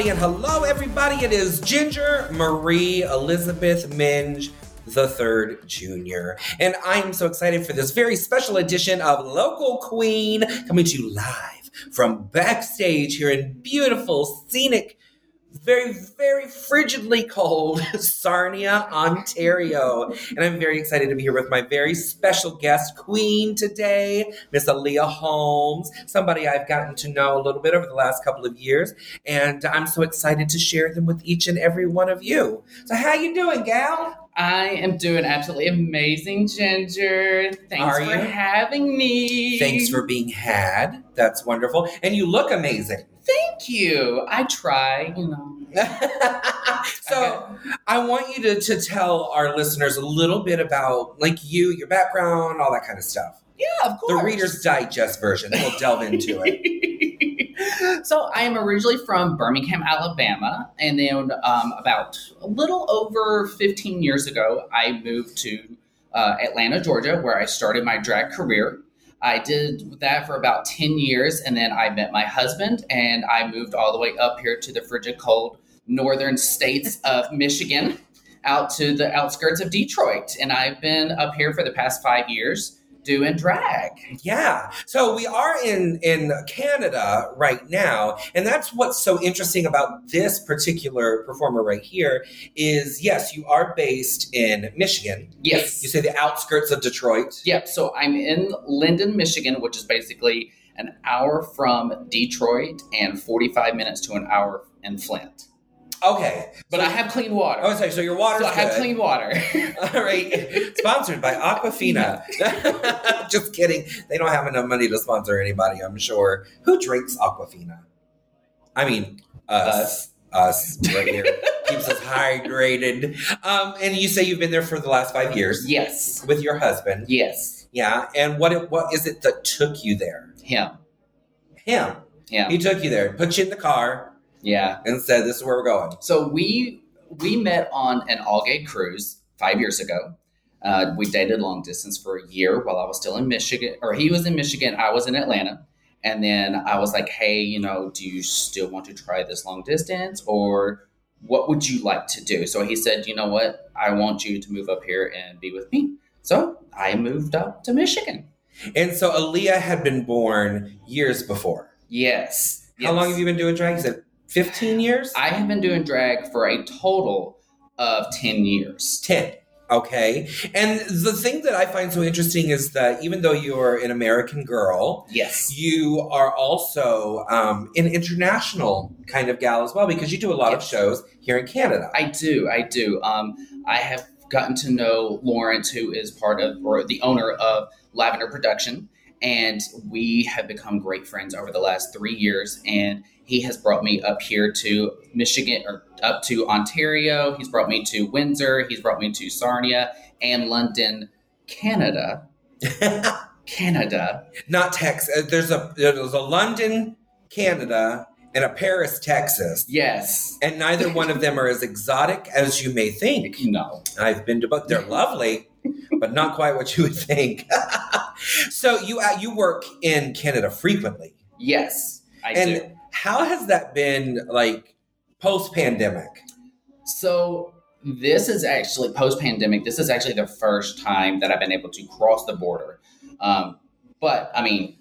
everybody, and hello, everybody. It is Ginger Marie Elizabeth Minge the third junior. And I am so excited for this very special edition of Local Queen coming to you live from backstage here in beautiful, scenic, very, very frigidly cold Sarnia, Ontario. And I'm very excited to be here with my very special guest queen today, Miss Aaliyah Holmes, somebody I've gotten to know a little bit over the last couple of years. And I'm so excited to share them with each and every one of you. So how you doing, gal? I am doing absolutely amazing, Ginger. Thanks Are for you? having me. Thanks for being had. That's wonderful. And you look amazing. Thank you. I try, you know. so I want you to, to tell our listeners a little bit about like you, your background, all that kind of stuff. Yeah, of course. The. Reader's Digest version. We'll delve into it. so I am originally from Birmingham, Alabama, and then um, about a little over 15 years ago, I moved to uh, Atlanta, Georgia, where I started my drag career. I did that for about 10 years, and then I met my husband, and I moved all the way up here to the frigid, cold northern states of Michigan, out to the outskirts of Detroit. And I've been up here for the past five years doing drag. Yeah. So we are in in Canada right now, and that's what's so interesting about this particular performer right here is yes, you are based in Michigan. Yes. You say the outskirts of Detroit. Yep. So I'm in Linden, Michigan, which is basically an hour from Detroit and 45 minutes to an hour in Flint. Okay. But I have clean water. Oh, sorry. So your water's so I have clean water. All right. Sponsored by Aquafina. Just kidding. They don't have enough money to sponsor anybody, I'm sure. Who drinks Aquafina? I mean, us. Us, right here. Keeps us hydrated. Um, and you say you've been there for the last five years yes. with your husband. Yes. Yeah. And what what is it that took you there? Him. Him. Yeah. He took you there, put you in the car, Yeah. and said, This is where we're going. So we we met on an all gay cruise five years ago. Uh, we dated long distance for a year while I was still in Michigan, or he was in Michigan, I was in Atlanta. And then I was like, hey, you know, do you still want to try this long distance or what would you like to do? So he said, you know what? I want you to move up here and be with me. So I moved up to Michigan. And so Aaliyah had been born years before. Yes. How long have you been doing drag? Said 15 years? I have been doing drag for a total of 10 years. 10. Okay. And the thing that I find so interesting is that even though you're an American girl, Yes. you are also um, an international kind of gal as well because you do a lot of shows here in Canada. I do. I do. Um, I have gotten to know Lawrence, who is part of or the owner of Lavender Production, and we have become great friends over the last three years. And he has brought me up here to Michigan or up to Ontario. He's brought me to Windsor. He's brought me to Sarnia and London, Canada. Canada. Not Texas. Uh, There's a there's a London, Canada, and a Paris, Texas. Yes. And neither one of them are as exotic as you may think. No. I've been to both. They're lovely, but not quite what you would think. so you uh, you work in Canada frequently, Yes, I and do. How has that been like post pandemic? So this is actually post pandemic. This is actually the first time that I've been able to cross the border. Um, but I mean,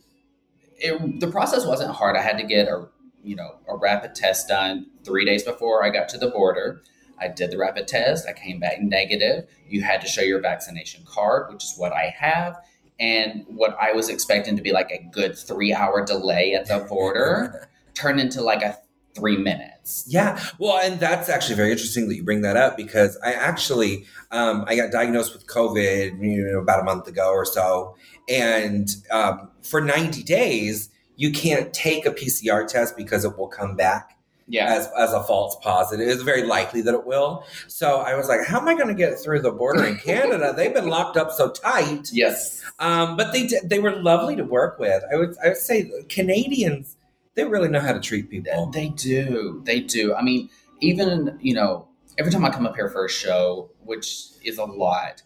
it, the process wasn't hard. I had to get a you know a rapid test done three days before I got to the border. I did the rapid test. I came back negative. You had to show your vaccination card, which is what I have. And what I was expecting to be like a good three hour delay at the border turned into like a three minutes. Yeah, well, and that's actually very interesting that you bring that up because I actually um, I got diagnosed with COVID you know about a month ago or so, and um, for ninety days you can't take a PCR test because it will come back Yeah. as, as a false positive. It's very likely that it will. So I was like, how am I going to get through the border in Canada? They've been locked up so tight. Yes. Um, but they did, they were lovely to work with. I would I would say Canadians they really know how to treat people. They do. They do. I mean, even, you know, every time I come up here for a show, which is a lot,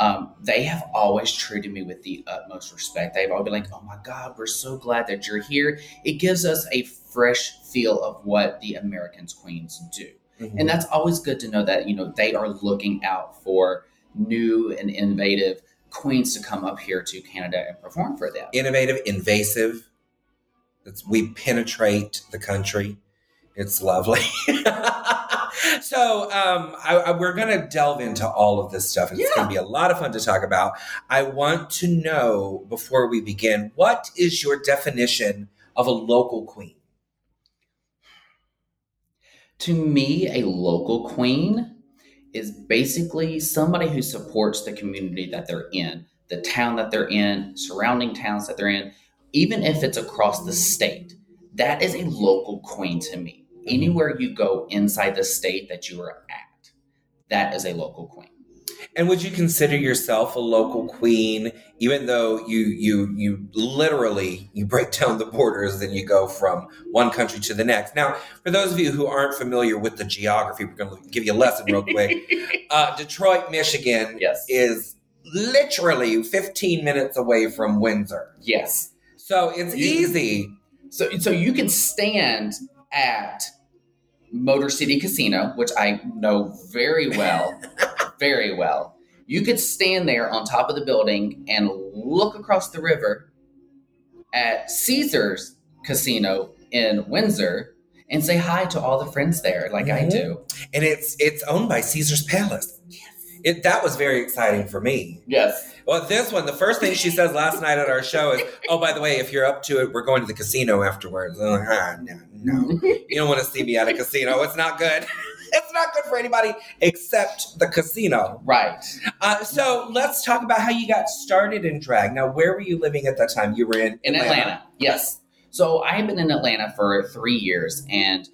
Um, they have always treated me with the utmost respect. They've always been like, "Oh my God, we're so glad that you're here." It gives us a fresh feel of what the Americans Queens do, Mhm. and that's always good to know that you know they are looking out for new and innovative queens to come up here to Canada and perform for them. innovative, invasive. It's, we penetrate the country. It's lovely. so um, I, I- we're going to delve into all of this stuff, and it's Yeah. going to be a lot of fun to talk about. I want to know before we begin, what is your definition of a local queen? To me, a local queen is basically somebody who supports the community that they're in, the town that they're in, surrounding towns that they're in, even if it's across the state. That is a local queen to me. Anywhere you go inside the state that you are at, that is a local queen. And would you consider yourself a local queen, even though you you you literally you break down the borders and you go from one country to the next? Now, for those of you who aren't familiar with the geography, we're going to give you a lesson real quick. uh, Detroit, Michigan, Yes. is literally 15 minutes away from Windsor, Yes. So it's You- easy. So, so you can stand at Motor City Casino, which I know very well, very well. You could stand there on top of the building and look across the river at Caesar's Casino in Windsor and say hi to all the friends there, like I Mhm. do. And it's it's owned by Caesar's Palace. It, that was very exciting for me. Yes. Well, this one, the first thing she says last night at our show is, "Oh, by the way, if you're up to it, we're going to the casino afterwards." I'm like, ah, no, no, you don't want to see me at a casino. It's not good. It's not good for anybody except the casino. Right. Uh, so let's talk about how you got started in drag. Now, where were you living at that time? You were in in Atlanta. Yes. So I had been in Atlanta for three years, and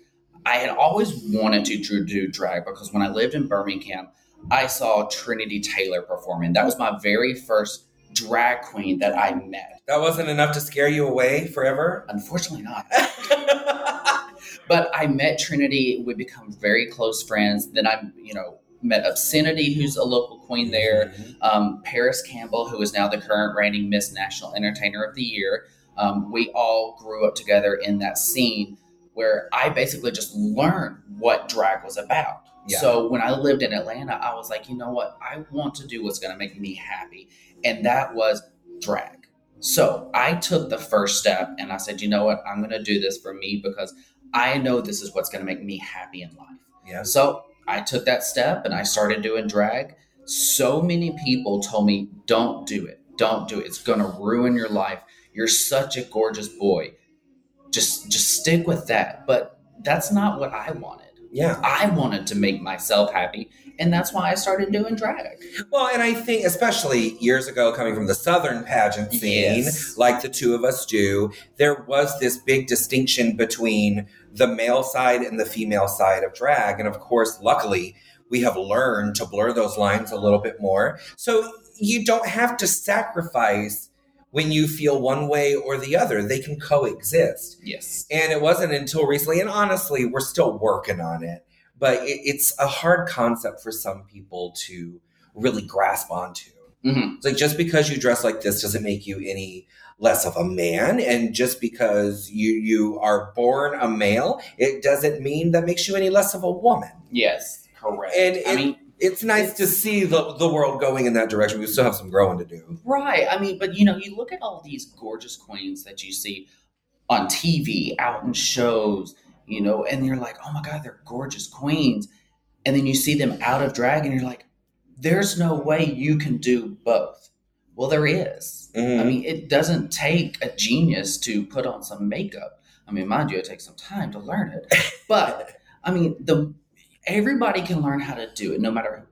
I had always wanted to do drag because when I lived in Birmingham, I saw Trinity Taylor performing. That was my very first drag queen that I met. That wasn't enough to scare you away forever. Unfortunately, not. But I met Trinity. We become very close friends. Then I, you know, met Obscenity, who's a local queen there. um, Paris Campbell, who is now the current reigning Miss National Entertainer of the Year. Um, we all grew up together in that scene where I basically just learned what drag was about. Yeah. So when I lived in Atlanta, I was like, you know what? I want to do what's going to make me happy. And that was drag. So I took the first step and I said, you know what? I'm going to do this for me because I know this is what's going to make me happy in life. Yeah. So I took that step and I started doing drag. So many people told me, don't do it. Don't do it. It's going to ruin your life. You're such a gorgeous boy. Just just stick with that. But that's not what I wanted. Yeah. I wanted to make myself happy, and that's why I started doing drag. Well, and I think, especially years ago, coming from the Southern pageant scene, Yes. like the two of us do, there was this big distinction between the male side and the female side of drag. And of course, luckily, we have learned to blur those lines a little bit more. So you don't have to sacrifice when you feel one way or the other, they can coexist. Yes. And it wasn't until recently, and honestly, we're still working on it, but it, it's a hard concept for some people to really grasp onto. hmm It's like just because you dress like this doesn't make you any less of a man, and just because you you are born a male, it doesn't mean that makes you any less of a woman. Yes. Correct. And I it- mean, It's nice to see the, the world going in that direction. We still have some growing to do. Right. I mean, but you know, you look at all these gorgeous queens that you see on TV, out in shows, you know, and you're like, oh my God, they're gorgeous queens. And then you see them out of drag and you're like, there's no way you can do both. Well, there is. Mhm. I mean, it doesn't take a genius to put on some makeup. I mean, mind you, it takes some time to learn it. But I mean, the everybody can learn how to do it, no matter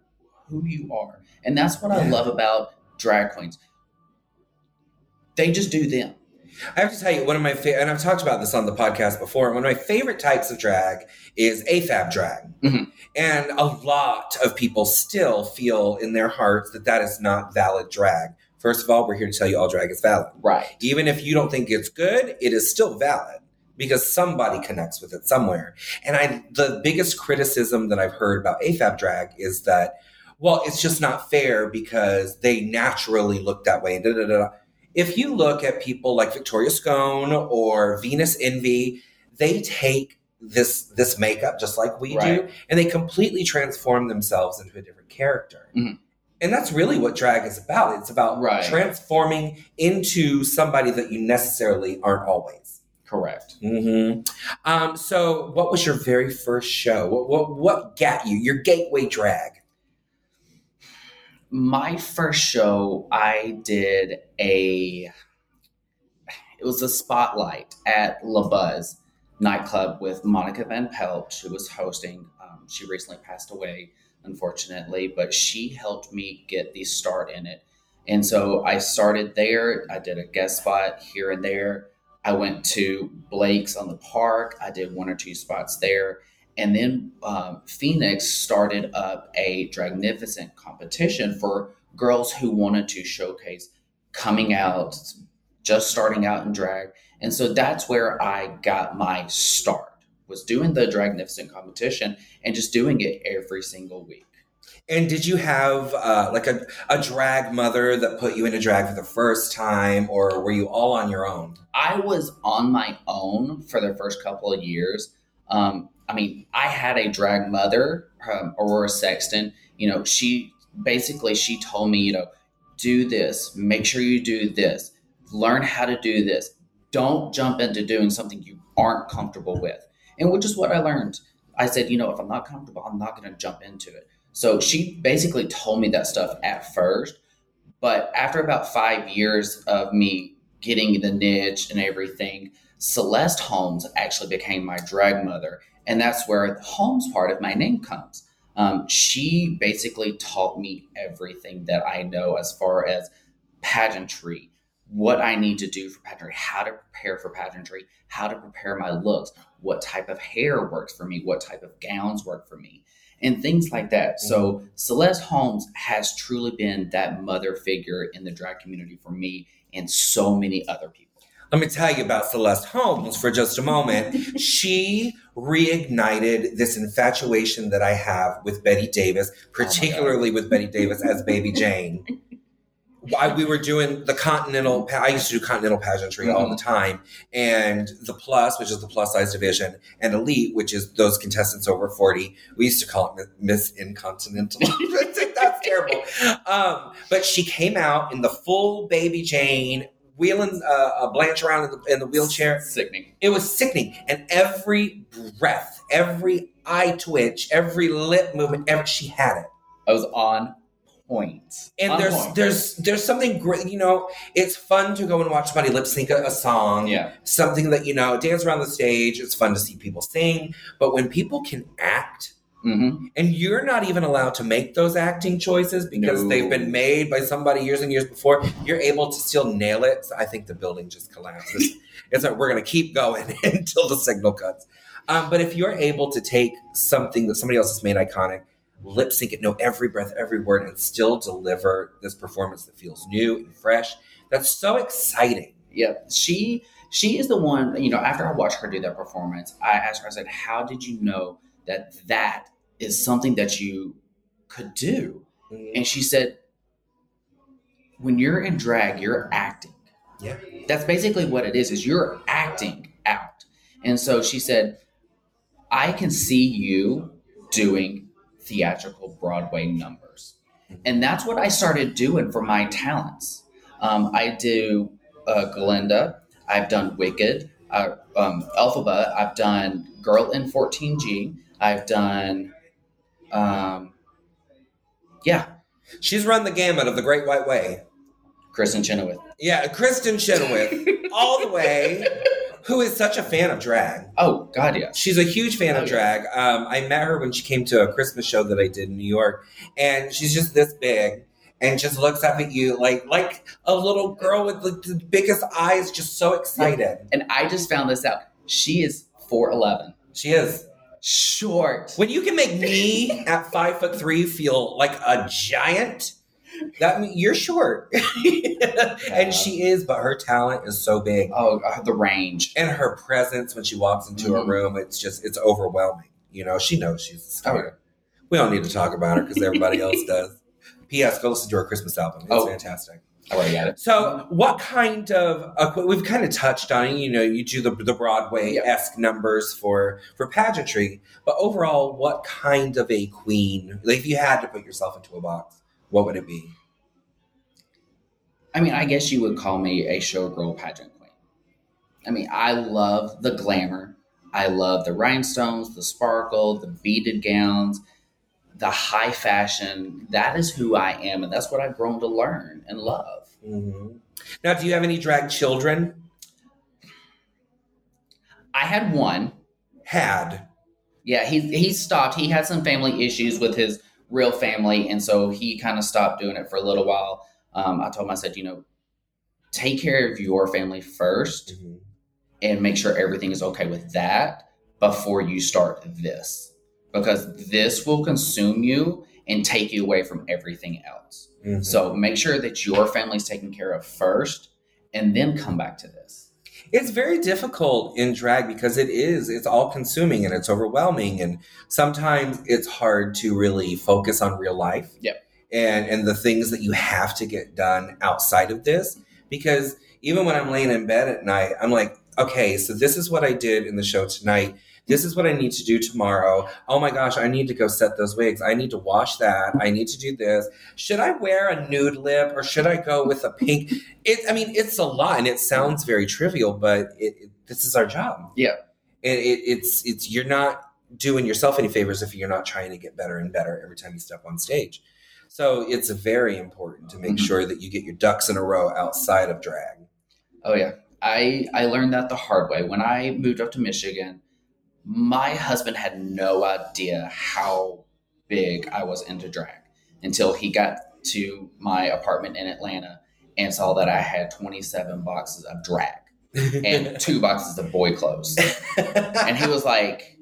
who you are, and that's what I love about drag queens. They just do them. I have to tell you, one of my favorite, and I've talked about this on the podcast before, one of my favorite types of drag is AFAB drag. Mhm. And a lot of people still feel in their hearts that that is not valid drag. First of all, we're here to tell you all drag is valid. Right. Even if you don't think it's good, it is still valid because somebody connects with it somewhere. And I the biggest criticism that I've heard about AFAB drag is that well, it's just not fair because they naturally look that way. Da, da, da. If you look at people like Victoria Scone or Venus Envy, they take this this makeup just like we do, and they completely transform themselves into a different character. Mhm. And that's really what drag is about. It's about Right. transforming into somebody that you necessarily aren't always. Correct. hmm Um, so, what was your very first show? What, what what got you? Your gateway drag? My first show, I did a. It was a spotlight at La Buzz nightclub with Monica Van Pelt, who was hosting. Um, she recently passed away, unfortunately, but she helped me get the start in it. And so I started there. I did a guest spot here and there. I went to Blake's on the park. I did one or two spots there. And then um, Phoenix started up a Dragnificent competition for girls who wanted to showcase coming out, just starting out in drag. And so that's where I got my start, was doing the Dragnificent competition and just doing it every single week. And did you have uh, like a, a drag mother that put you into drag for the first time, or were you all on your own? I was on my own for the first couple of years. Um, I mean, I had a drag mother, um, Aurora Sexton. You know, she basically she told me, you know, do this, make sure you do this, learn how to do this. Don't jump into doing something you aren't comfortable with, and which is what I learned. I said, you know, if I'm not comfortable, I'm not going to jump into it. So she basically told me that stuff at first, but after about five years of me getting the niche and everything, Celeste Holmes actually became my drag mother. And that's where the Holmes part of my name comes. Um, she basically taught me everything that I know as far as pageantry, what I need to do for pageantry, how to prepare for pageantry, how to prepare my looks, what type of hair works for me, what type of gowns work for me, and things like that. Mm-hmm. So Celeste Holmes has truly been that mother figure in the drag community for me and so many other people. Let me tell you about Celeste Holmes for just a moment. she reignited this infatuation that I have with Bette Davis, oh particularly with Bette Davis as Baby Jane. I, we were doing the continental. I used to do continental pageantry all the time, and the plus, which is the plus size division, and elite, which is those contestants over forty. We used to call it Miss Incontinental. That's terrible. Um, but she came out in the full Baby Jane, wheeling uh, a Blanche around in the, in the wheelchair. Sickening. It was sickening, and every breath, every eye twitch, every lip movement, every, she had it. I was on point. And On there's point. there's there's something great, you know. It's fun to go and watch somebody lip sync a, a song, yeah, something that you know, dance around the stage. It's fun to see people sing, but when people can act, hmm and you're not even allowed to make those acting choices because No. they've been made by somebody years and years before, you're able to still nail it. So I think the building just collapses. it's like we're gonna keep going until the signal cuts. Um, but if you're able to take something that somebody else has made iconic, lip sync it, know every breath, every word, and still deliver this performance that feels new and fresh, that's so exciting. yeah. She she is the one. You know, after I watched her do that performance, I asked her. I said, "How did you know that that is something that you could do?" Mm-hmm. And she said, "When you're in drag, you're acting." Yeah. That's basically what it is. Is you're acting out. And so she said, "I can see you doing theatrical Broadway numbers," and that's what I started doing for my talents. Um, I do uh, Glinda. I've done Wicked. Uh, um, Elphaba. I've done Girl in 14G. I've done, um, yeah, She's run the gamut of the Great White Way. Kristin Chenoweth. Yeah, Kristin Chenoweth, all the way, who is such a fan of drag. Oh God, yeah. She's a huge fan Oh, of yeah. drag. Um, I met her when she came to a Christmas show that I did in New York, and she's just this big and just looks up at you like like a little girl with the, the biggest eyes, just so excited. And I just found this out. She is 4'11. She is. Short. When you can make me at five foot three feel like a giant, that mean you're short. and she is, but her talent is so big. Oh, uh, the range. and her presence when she walks into a Mhm. room it's just it's overwhelming you know she knows she's a star Oh, yeah. We don't need to talk about her because everybody else does. P.S. Go listen to her Christmas album. It's Oh. fantastic. I already got it. So, what kind of uh, we've kind of touched on it. You know, you do the the Broadway esque numbers for for pageantry, but overall, what kind of a queen? Like, if you had to put yourself into a box, what would it be? I mean, I guess you would call me a showgirl pageant queen. I mean, I love the glamour. I love the rhinestones, the sparkle, the beaded gowns, the high fashion. That is who I am, and that's what I've grown to learn and love. hmm Now, do you have any drag children? I had one. Had Yeah, he he stopped. He had some family issues with his real family, and so he kind of stopped doing it for a little while. Um, I told him, I said, you know, take care of your family 1st Mhm. and make sure everything is okay with that before you start this, because this will consume you and take you away from everything else. Mhm. So make sure that your family's taken care of first, and then come back to this. It's very difficult in drag because it is, it's all consuming and it's overwhelming. And sometimes it's hard to really focus on real life. Yep. And, and the things that you have to get done outside of this. Because even when I'm laying in bed at night, I'm like, okay, so this is what I did in the show tonight. This is what I need to do tomorrow. Oh my gosh, I need to go set those wigs. I need to wash that. I need to do this. Should I wear a nude lip or should I go with a pink? It, I mean, it's a lot, and it sounds very trivial, but it, it, this is our job. Yeah. and it, it's it's you're not doing yourself any favors if you're not trying to get better and better every time you step on stage. So it's very important to make Mhm. sure that you get your ducks in a row outside of drag. Oh yeah. I I learned that the hard way. When I moved up to Michigan, my husband had no idea how big I was into drag until he got to my apartment in Atlanta and saw that I had 27 boxes of drag and two boxes of boy clothes. And he was like,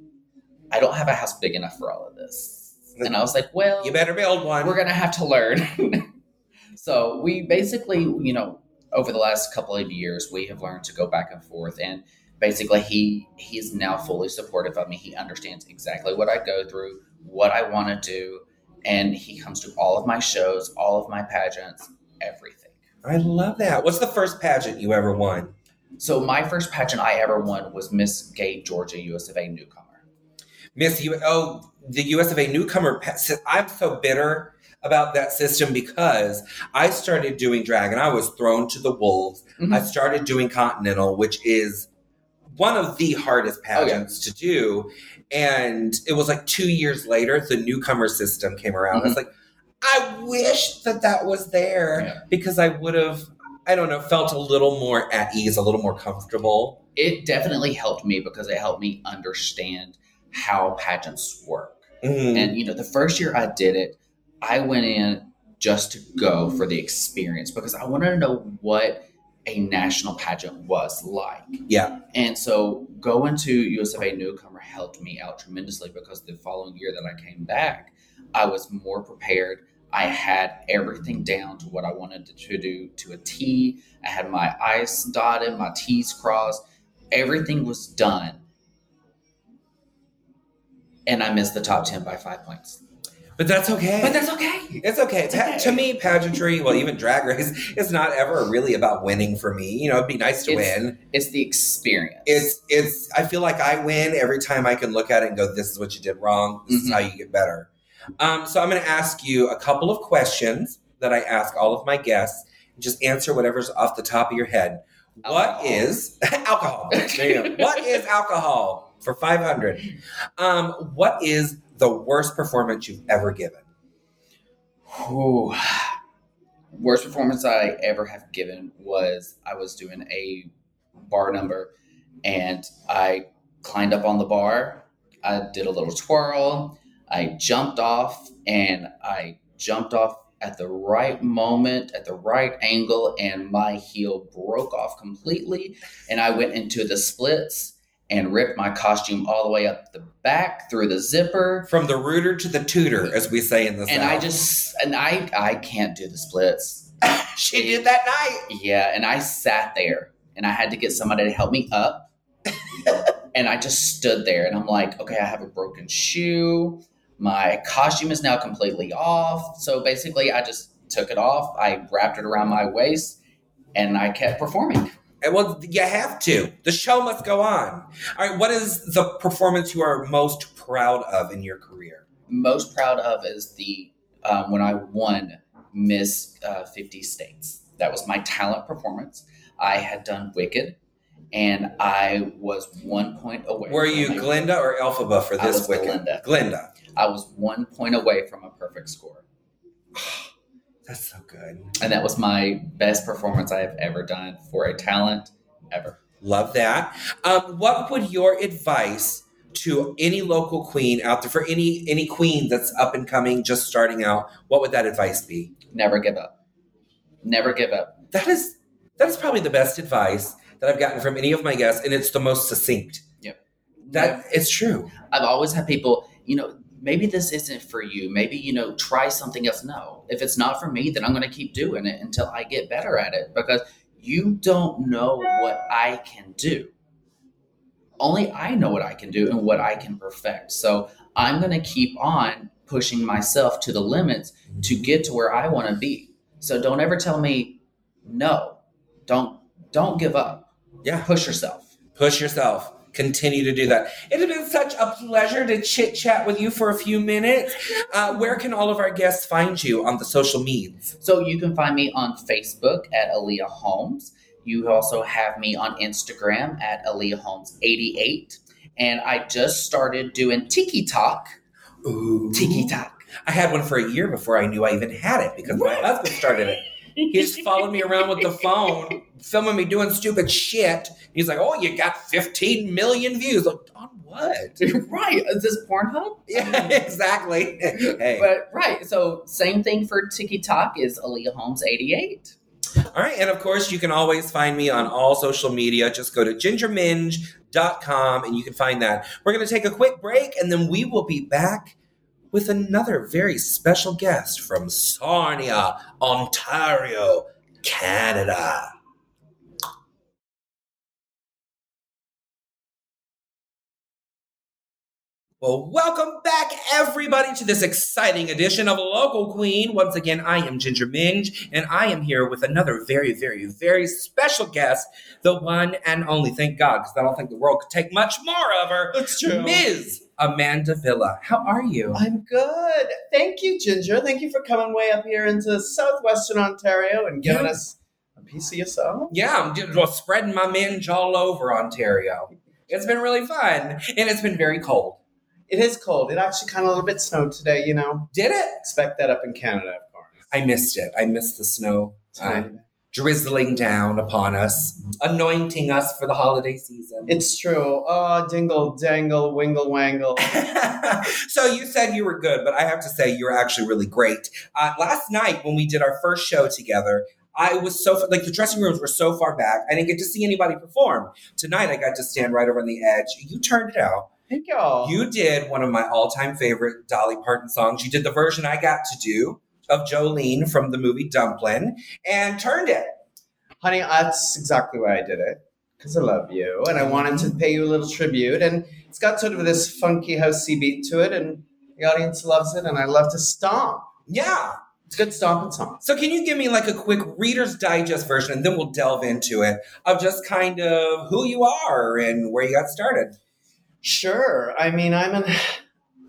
I don't have a house big enough for all of this. And I was like, well, you better build one. we're gonna have to learn. so we basically, you know, over the last couple of years, we have learned to go back and forth, and basically, he he is now fully supportive of me. He understands exactly what I go through, what I want to do, and he comes to all of my shows, all of my pageants, everything. I love that. What's the first pageant you ever won? So my first pageant I ever won was Miss Gay Georgia US of A newcomer. Miss U. Oh, the US of A newcomer. I'm so bitter about that system because I started doing drag and I was thrown to the wolves. Mhm. I started doing Continental, which is one of the hardest Oh, yeah. pageants to do. And it was like two years later, the newcomer system came around. I was like, I wish that that was there Yeah. because I would have, I don't know, felt a little more at ease, a little more comfortable. It definitely helped me because it helped me understand how pageants work. Mhm. And you know, the first year I did it, I went in just to go for the experience because I wanted to know what a national pageant was like. Yeah. And so going to US of A newcomer helped me out tremendously because the following year that I came back, I was more prepared. I had everything down to what I wanted to do to a T. I had my I's dotted, my T's crossed. Everything was done. And I missed the top 10 by five points. But that's okay. But that's okay. It's okay. Pa- okay. To me, pageantry, well, even drag race, is not ever really about winning for me. You know, it'd be nice to It's- win. It's the experience. It's, it's, I feel like I win every time I can look at it and go, this is what you did wrong. This is Mhm. how you get better. Um, so I'm going to ask you a couple of questions that I ask all of my guests. Just answer whatever's off the top of your head. What Alcohol. is alcohol? There you go. what is alcohol for 500? Um, what is the worst performance you've ever given? Whew. Worst performance I ever have given was I was doing a bar number and I climbed up on the bar. I did a little twirl. I jumped off and I jumped off at the right moment, at the right angle, and my heel broke off completely. And I went into the splits and ripped my costume all the way up the back through the zipper. From the rooter to the tutor, as we say in the and South. I just and I I can't do the splits. she did that night. Yeah, and I sat there and I had to get somebody to help me up. and I just stood there and I'm like, okay, I have a broken shoe. My costume is now completely off. So basically, I just took it off. I wrapped it around my waist, and I kept performing. Well, you have to. The show must go on. All right, what is the performance you are most proud of in your career? Most proud of is the um, when I won Miss uh, 50 States. That was my talent performance. I had done Wicked, and I was one point away. Were you Glinda or Elphaba for I this was Wicked? Glinda. Glinda. I was one point away from a perfect score. That's so good. And that was my best performance I have ever done for a talent ever. Love that. Um, what would your advice to any local queen out there for any any queen that's up and coming, just starting out? What would that advice be? Never give up. Never give up. That is that is probably the best advice that I've gotten from any of my guests, and it's the most succinct. Yep. That it's true. I've always had people, you know, maybe this isn't for you. Maybe, you know, try something else. No. If it's not for me, then I'm going to keep doing it until I get better at it because you don't know what I can do. Only I know what I can do and what I can perfect. So I'm going to keep on pushing myself to the limits to mm-hmm. get to where I want to be. So don't ever tell me no. Don't don't give up. Yeah. Push yourself. Push yourself. Continue to do that. It has been such a pleasure to chit chat with you for a few minutes. Uh, where can all of our guests find you on the social medias? So you can find me on Facebook at Aaliyah Holmes. You also have me on Instagram at Aaliyah Holmes 88. And I just started doing Tiki Talk. Ooh. Tiki Talk. I had one for a year before I knew I even had it because my husband started it. He just followed me around with the phone, filming me doing stupid shit. He's like, "Oh, you got 15 million views." Like, on what? right. Is this Pornhub? Yeah, exactly. Hey, But right. So same thing for Tiki Talk is Aaliyah Holmes 88. all right, and of course, you can always find me on all social media. Just go to gingerminge.com and you can find that. We're going to take a quick break, and then we will be back with another very special guest from Sarnia, Ontario, Canada. Well, welcome back, everybody, to this exciting edition of Local Queen. Once again, I am Ginger Minge, and I am here with another very, very, very special guest, the one and only, thank God, because I don't think the world could take much more of her, That's true. Ms. Amanda Villa. How are you? I'm good. Thank you, Ginger. Thank you for coming way up here into southwestern Ontario and giving Yeah. us a piece of yourself. Yeah, I'm just well, spreading my minge all over Ontario. It's been really fun, and it's been very cold. It is cold. It actually kind of a little bit snowed today, you know. Did it? Expect that up in Canada, of course. I missed it. I missed the snow bit. Drizzling down upon us, anointing us for the holiday season. It's true. Oh, dingle, dangle, wingle, wangle. so you said you were good, but I have to say you were actually really great. Uh, last night when we did our first show together, I was so like the dressing rooms were so far back, I didn't get to see anybody perform. Tonight I got to stand right over on the edge. You turned it out. Thank y'all. You did one of my all-time favorite Dolly Parton songs. You did the version I got to do of Jolene from the movie Dumplin' and turned it. Honey, that's exactly why I did it. Because I love you and I wanted to pay you a little tribute. And it's got sort of this funky housey beat to it, and the audience loves it, and I love to stomp. Yeah. It's a good stomping song. So can you give me like a quick Reader's Digest version, and then we'll delve into it of just kind of who you are and where you got started. Sure. I mean, I'm an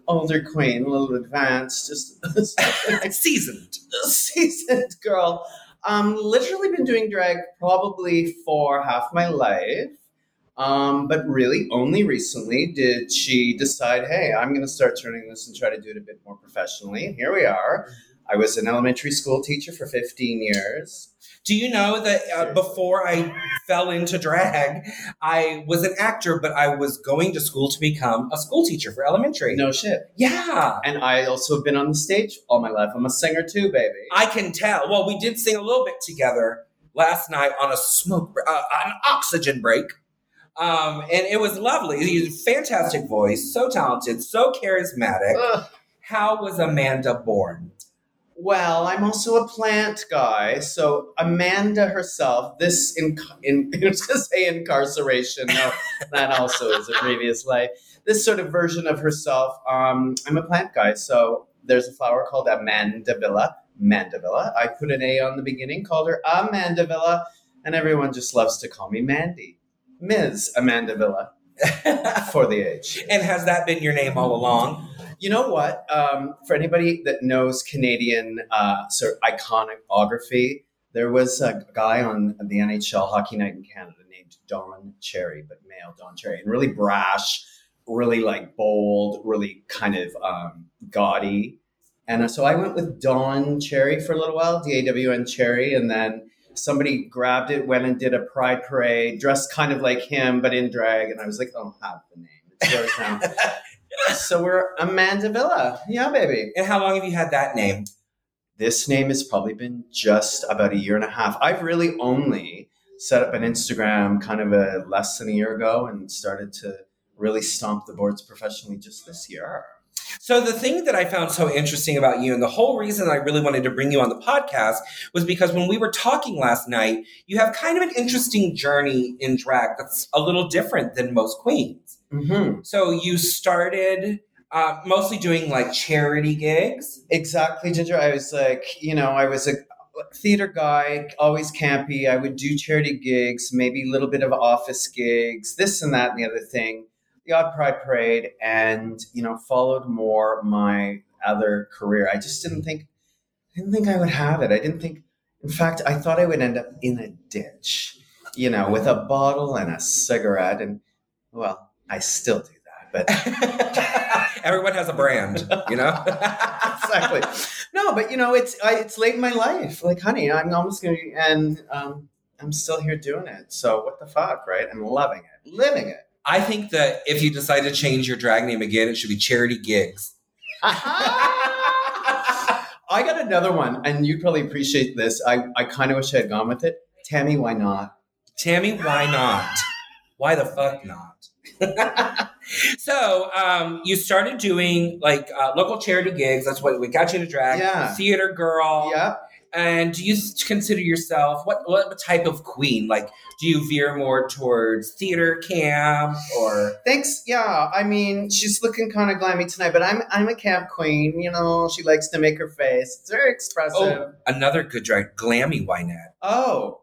older queen, a little advanced, just Seasoned. seasoned girl. Um, literally been doing drag probably for half my life. Um, but really, only recently did she decide, hey, I'm going to start turning this and try to do it a bit more professionally. And here we are. I was an elementary school teacher for 15 years. Do you know that uh, before I fell into drag, I was an actor, but I was going to school to become a school teacher for elementary. No shit. Yeah. And I also have been on the stage all my life. I'm a singer too, baby. I can tell. Well, we did sing a little bit together last night on a smoke, uh, an oxygen break. Um, and it was lovely. You had a fantastic voice, so talented, so charismatic. Ugh. How was Amanda born? Well, I'm also a plant guy. So Amanda herself, this in, in I was going to say incarceration. No, that also is a previous life. this sort of version of herself. Um, I'm a plant guy, so there's a flower called Amandavilla. Mandevilla. I put an A on the beginning, called her Amandavilla, and everyone just loves to call me Mandy. Ms. Amandavilla for the age. and has that been your name all along? You know what? Um, for anybody that knows Canadian uh, sort of iconography, there was a guy on the NHL Hockey Night in Canada named Don Cherry, but male Don Cherry, and really brash, really like bold, really kind of um, gaudy. And uh, so I went with Don Cherry for a little while, D A W N Cherry, and then somebody grabbed it, went and did a pride parade, dressed kind of like him, but in drag. And I was like, oh, have the name. It's yours now. So we're Amanda Villa. Yeah, baby. And how long have you had that name? This name has probably been just about a year and a half. I've really only set up an Instagram kind of a less than a year ago and started to really stomp the boards professionally just this year. So the thing that I found so interesting about you, and the whole reason I really wanted to bring you on the podcast, was because when we were talking last night, you have kind of an interesting journey in drag that's a little different than most queens. Mm-hmm. So you started uh, mostly doing like charity gigs. Exactly, Ginger. I was like, you know, I was a theater guy, always campy. I would do charity gigs, maybe a little bit of office gigs, this and that and the other thing, the odd pride parade, and you know, followed more my other career. I just didn't think, I didn't think I would have it. I didn't think. In fact, I thought I would end up in a ditch, you know, with a bottle and a cigarette, and well, I still do that, but Everyone has a brand, you know? exactly. No, but you know, it's I, it's late in my life. Like, honey, I'm almost gonna, and um, I'm still here doing it. So what the fuck, right? I'm loving it, living it. I think that if you decide to change your drag name again, it should be charity gigs. I got another one, and you'd probably appreciate this. I, I kind of wish I had gone with it. Tammy, why not? Tammy, why not? Why the fuck not? so um, you started doing like uh, local charity gigs. That's what we got you to drag. Yeah. Theater girl. Yeah. And do you consider yourself what what type of queen? Like, do you veer more towards theater camp or? Thanks. Yeah. I mean, she's looking kind of glammy tonight, but I'm I'm a camp queen. You know, she likes to make her face. It's very expressive. Oh, another good drag, glammy Wynette. Oh,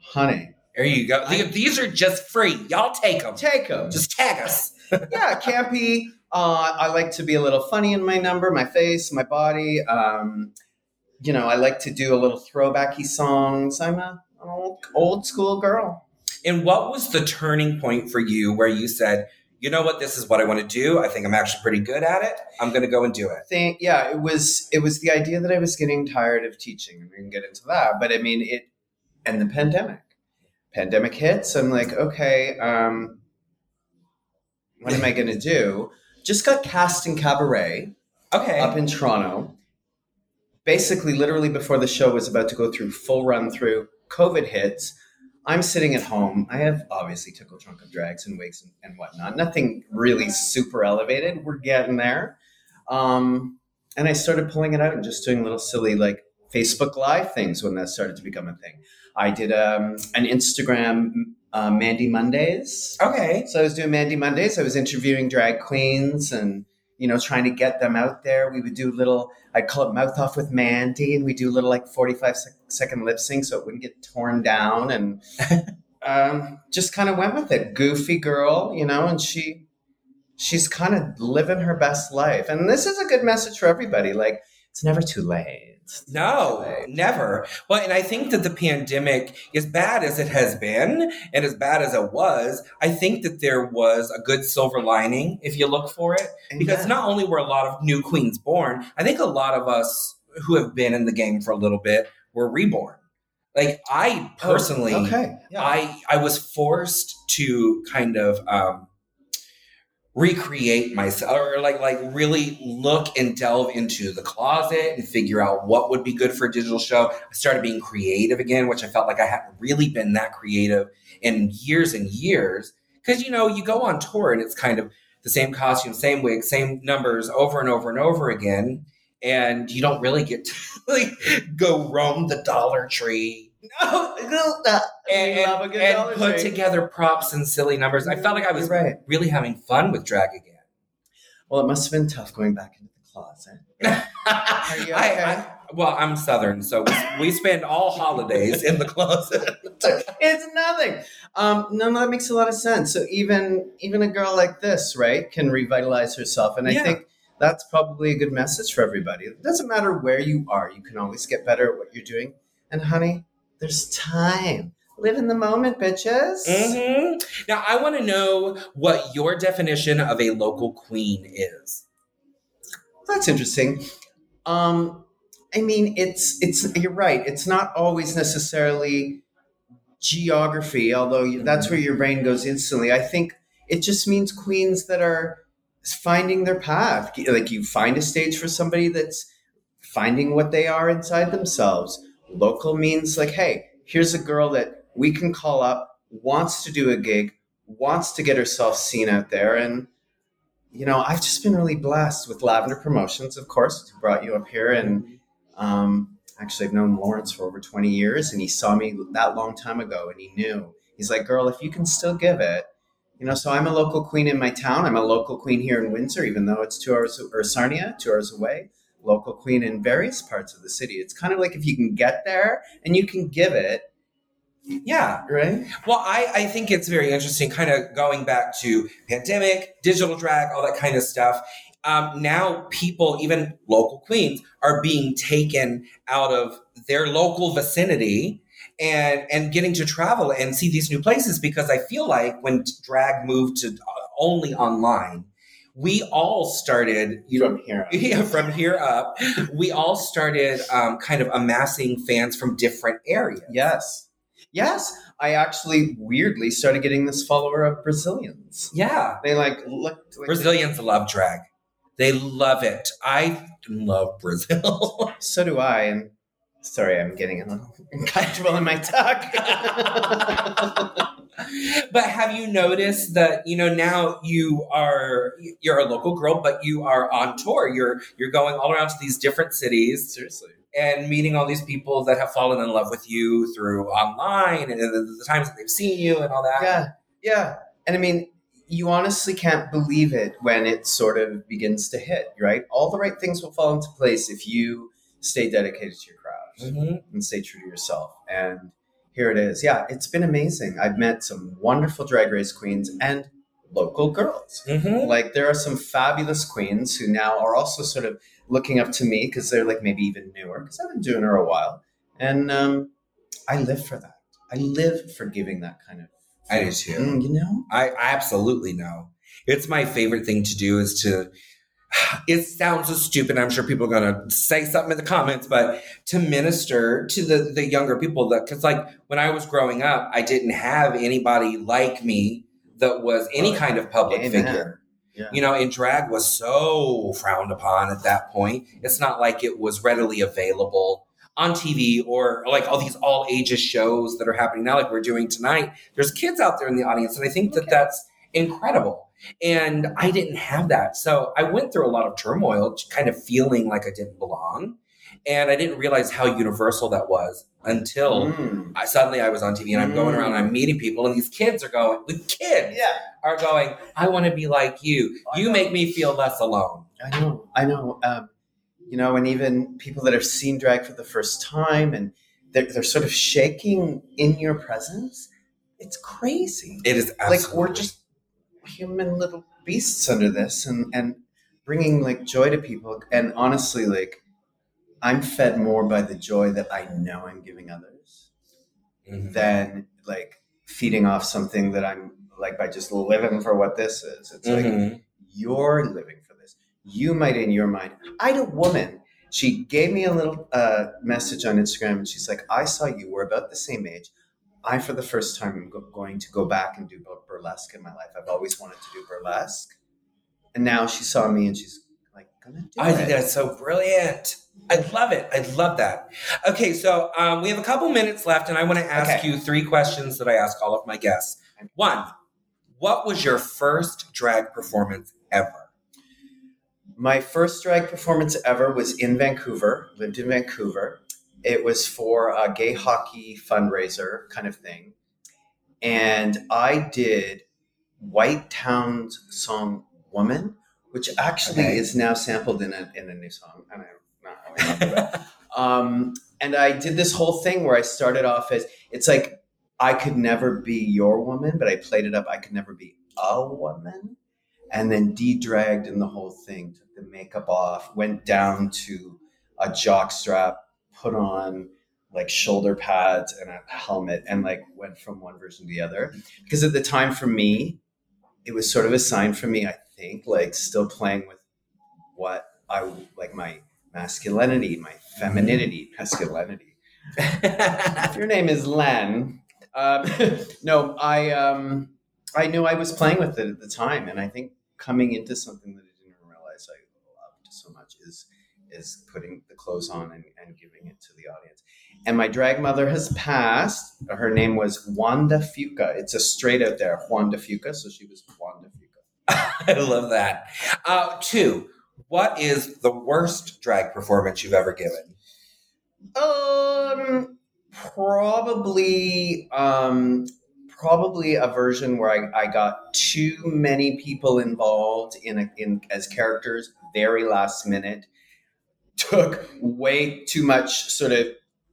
honey, There you go. I- These are just free. Y'all take them. take them. Just tag us. yeah, campy. Uh, I like to be a little funny in my number, my face, my body. Um, you know, I like to do a little throwbacky songs. I'm a an old, old school girl. And what was the turning point for you where you said, you know what, this is what I want to do. I think I'm actually pretty good at it. I'm going to go and do it. Think, yeah, it was it was the idea that I was getting tired of teaching, and we can get into that. But I mean, it and the pandemic. Pandemic hits. I'm like, okay, um, what am I going to do? Just got cast in cabaret. Okay. up in Toronto. Basically, literally before the show was about to go through full run through, COVID hits. I'm sitting at home. I have obviously tickle trunk of drags and wigs and, and whatnot. Nothing really super elevated. We're getting there. Um, and I started pulling it out and just doing little silly like Facebook Live things when that started to become a thing. I did um, an Instagram uh, Mandy Mondays. okay. So I was doing Mandy Mondays. I was interviewing drag queens and you know trying to get them out there. We would do little. I'd call it mouth off with Mandy, and we do little like forty five sec- second lip sync so it wouldn't get torn down, and um, just kind of went with it. Goofy girl, you know, and she she's kind of living her best life. And this is a good message for everybody. Like it's never too late. No, never. Well, and I think that the pandemic, as bad as it has been and as bad as it was, I think that there was a good silver lining if you look for it. Because not only were a lot of new queens born, I think a lot of us who have been in the game for a little bit were reborn. Like I personally, Oh, okay, yeah. I I was forced to kind of um, recreate myself, or like like really look and delve into the closet and figure out what would be good for a digital show. I started being creative again, which I felt like I hadn't really been that creative in years and years. Because you know, you go on tour and it's kind of the same costume, same wig, same numbers over and over and over again. And you don't really get to like go roam the Dollar Tree no, no, and, we love a good and put Tree. together props and silly numbers. I felt like I was right. really having fun with drag again. Well, it must have been tough going back into the closet. Are you I- okay? I- well, I'm Southern, so we, we spend all holidays in the closet. it's nothing. Um, no, no, that makes a lot of sense. So even even a girl like this, right, can revitalize herself, and I Yeah. think that's probably a good message for everybody. It doesn't matter where you are; you can always get better at what you're doing. And honey, there's time. Live in the moment, bitches. hmm Now, I want to know what your definition of a local queen is. That's interesting. Um, I mean, it's it's you're right. It's not always necessarily geography, although you, that's where your brain goes instantly. I think it just means queens that are finding their path. Like you find a stage for somebody that's finding what they are inside themselves. Local means like, hey, here's a girl that we can call up, wants to do a gig, wants to get herself seen out there, and you know, I've just been really blessed with Lavender Promotions, of course, who brought you up here. And um, actually, I've known Lawrence for over 20 years, and he saw me that long time ago, and he knew. He's like, girl, if you can still give it, you know, so I'm a local queen in my town. I'm a local queen here in Windsor, even though it's two hours, or Sarnia, two hours away. Local queen in various parts of the city. It's kind of like if you can get there and you can give it, Yeah. right? Well, I, I think it's very interesting, kind of going back to pandemic, digital drag, all that kind of stuff. Um, now, people, even local queens, are being taken out of their local vicinity and and getting to travel and see these new places because I feel like when drag moved to only online, we all started, you know, From here. yeah, from here up, we all started um, kind of amassing fans from different areas. Yes. Yes. I actually weirdly started getting this follower of Brazilians. Yeah. They like looked like Brazilians love drag. They love it. I love Brazil. So do I. And sorry, I'm getting a little uncomfortable in my talk. but have you noticed that you know now you are you're a local girl, but you are on tour. You're you're going all around to these different cities Seriously. and meeting all these people that have fallen in love with you through online and the, the times that they've seen you and all that. Yeah. Yeah. And I mean, you honestly can't believe it when it sort of begins to hit, right? All the right things will fall into place if you stay dedicated to your craft. Mhm. and stay true to yourself. And here it is. Yeah, it's been amazing. I've met some wonderful drag race queens and local girls. Mhm. Like there are some fabulous queens who now are also sort of looking up to me because they're like maybe even newer because I've been doing her a while, and um, I live for that. I live for giving that kind of. I do too. Mm, you know. I, I absolutely know. It's my favorite thing to do is to it sounds so stupid. I'm sure people are gonna say something in the comments, but to minister to the, the younger people that because like when I was growing up, I didn't have anybody like me that was any Oh, kind of public amen. figure. Yeah. You know, and drag was so frowned upon at that point. It's not like it was readily available on TV or like all these all ages shows that are happening now, like we're doing tonight. There's kids out there in the audience, and I think that that's incredible. And I didn't have that. So I went through a lot of turmoil, kind of feeling like I didn't belong. And I didn't realize how universal that was until Mm. I, suddenly I was on TV and I'm going around and I'm meeting people, and these kids are going, the kids Yeah. are going, I want to be like you. I You make me feel less alone. I know, I know. Um, you know, and even people that have seen drag for the first time and they're, they're sort of shaking in your presence. It's crazy. It is absolutely. Like we're just human little beasts under this, and and bringing like joy to people. And honestly, like I'm fed more by the joy that I know I'm giving others Mhm. than like feeding off something that I'm like by just living for what this is. It's like Mhm. you're living for this. You might, in your mind, I had a woman. She gave me a little uh, message on Instagram, and she's like, "I saw you. We're about the same age. I, for the first time, am go- going to go back and do bur- burlesque in my life. I've always wanted to do burlesque, and now she saw me, and she's like, "Gonna do I it." think that's so brilliant. I love it. I love that. Okay, so um, we have a couple minutes left, and I want to ask Okay. you three questions that I ask all of my guests. One, what was your first drag performance ever? My first drag performance ever was in Vancouver, lived in Vancouver. It was for a gay hockey fundraiser kind of thing. And I did White Town's song Woman which actually Okay. is now sampled in a in a new song. And I'm not really um, and I did this whole thing where I started off as it's like I could never be your woman, but I played it up. I could never be a woman, and then de-dragged in the whole thing. Took the makeup off, went down to a jock strap, put on like shoulder pads and a helmet, and like went from one version to the other. Because at the time, for me, it was sort of a sign for me. I think like still playing with what I like my masculinity, my femininity, masculinity. If your name is Len, um, no, I um, I knew I was playing with it at the time, and I think coming into something that I didn't realize I loved so much is is putting clothes on and, and giving it to the audience. And my drag mother has passed. Her name was Wanda Fuca. It's a straight out there Wanda Fuca, so she was Wanda Fuca. I love that. Uh, two, what is the worst drag performance you've ever given? Um, probably, um, probably a version where I, I got too many people involved in a, in as characters, very last minute. Took way too much sort of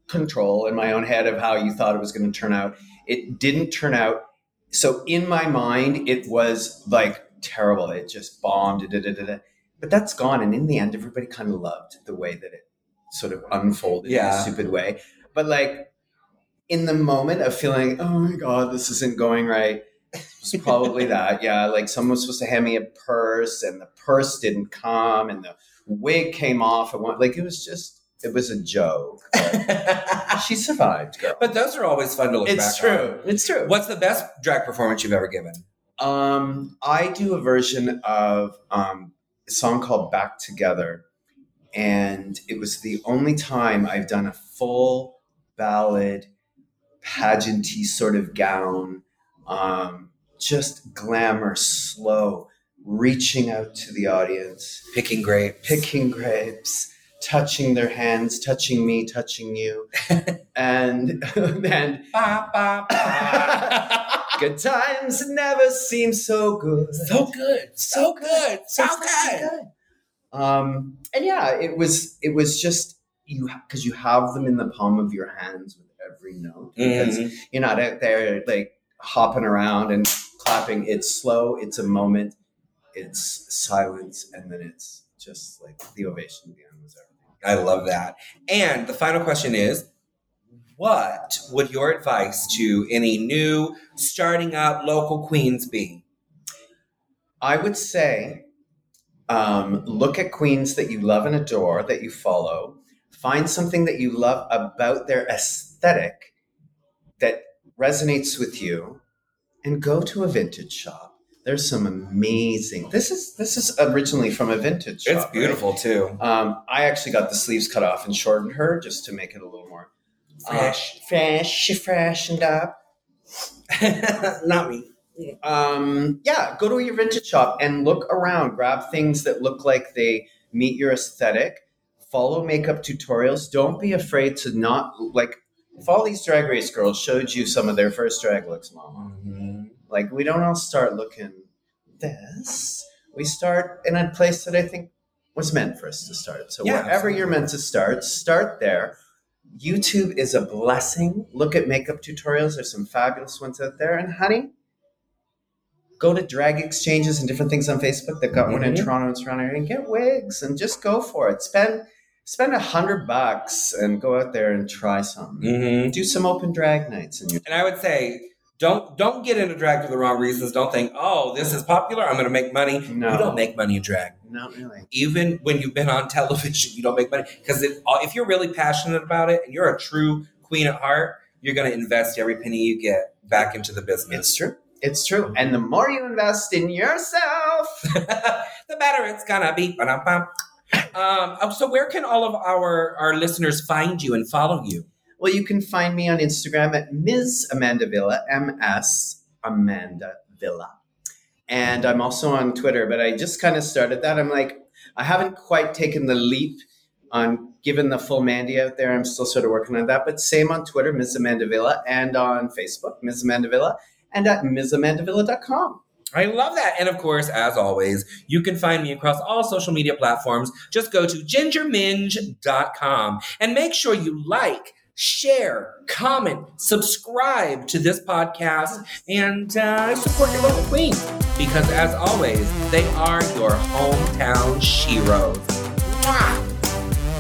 control in my own head of how you thought it was going to turn out. It didn't turn out. So in my mind, it was like terrible. It just bombed. Da, da, da. But that's gone. And in the end, everybody kind of loved the way that it sort of unfolded in Yeah. a stupid way. But like in the moment of feeling, oh my God, this isn't going right, it was probably that. Yeah. Like someone was supposed to hand me a purse and the purse didn't come and the wig came off. And one, like it was just, it was a joke. She survived, girl. but those are always fun to look back It's on. true. It's true. What's the best drag performance you've ever given? Um, I do a version of um, a song called Back Together. And it was the only time I've done a full ballad, pageanty sort of gown, um, just glamour, slow, reaching out to the audience, Picking grapes. picking grapes, touching their hands, touching me, touching you. and and Ba, ba, ba. Good times never seem so good. so good. So good. So good. Um, and yeah, it was it was just you because you have them in the palm of your hands with every note because Mhm. you're not out there like hopping around and clapping. It's slow. It's a moment. It's silence, and then it's just like the ovation at the end was everything. I love that. And the final question is what would your advice to any new starting up local queens be? I would say um, look at queens that you love and adore, that you follow. Find something that you love about their aesthetic that resonates with you, and go to a vintage shop. There's some amazing. This is this is originally from a vintage shop. It's right? beautiful too. Um, I actually got the sleeves cut off and shortened her just to make it a little more Fresh. uh, fresh, freshened up. Not me. um, yeah, go to your vintage shop and look around. Grab things that look like they meet your aesthetic. Follow makeup tutorials. Don't be afraid to not like. If all these drag race girls showed you some of their first drag looks, mama, Mhm. like we don't all start looking this. We start in a place that I think was meant for us to start. So Yeah, wherever absolutely. you're meant to start, start there. YouTube is a blessing. Look at makeup tutorials. There's some fabulous ones out there. And honey, go to drag exchanges and different things on Facebook. They've got one in Mhm. Toronto and Toronto and get wigs and just go for it. Spend spend a hundred bucks and go out there and try something. Mhm. Do some open drag nights and And I would say, don't don't get into drag for the wrong reasons. Don't think, oh, this is popular. I'm going to make money. No. You don't make money in drag. not really. Even when you've been on television, you don't make money because if, uh, if you're really passionate about it and you're a true queen at heart, you're going to invest every penny you get back into the business. It's true. It's true. And the more you invest in yourself, the better it's gonna be. Ba-dum-bum. Um, oh, so where can all of our our listeners find you and follow you? well, you can find me on Instagram at Ms. Amanda Villa, M S Amanda Villa. And I'm also on Twitter, but I just kind of started that. I'm like, I haven't quite taken the leap on giving the full Mandy out there. I'm still sort of working on that. But same on Twitter, Ms. Amanda Villa, and on Facebook, Ms. Amanda Villa, and at MsAmandaVilla.com. I love that. And of course, as always, you can find me across all social media platforms. Just go to gingerminj.com and make sure you like, share, comment, subscribe to this podcast, and uh, support your local queen. Because as always, they are your hometown sheroes.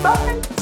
Bye.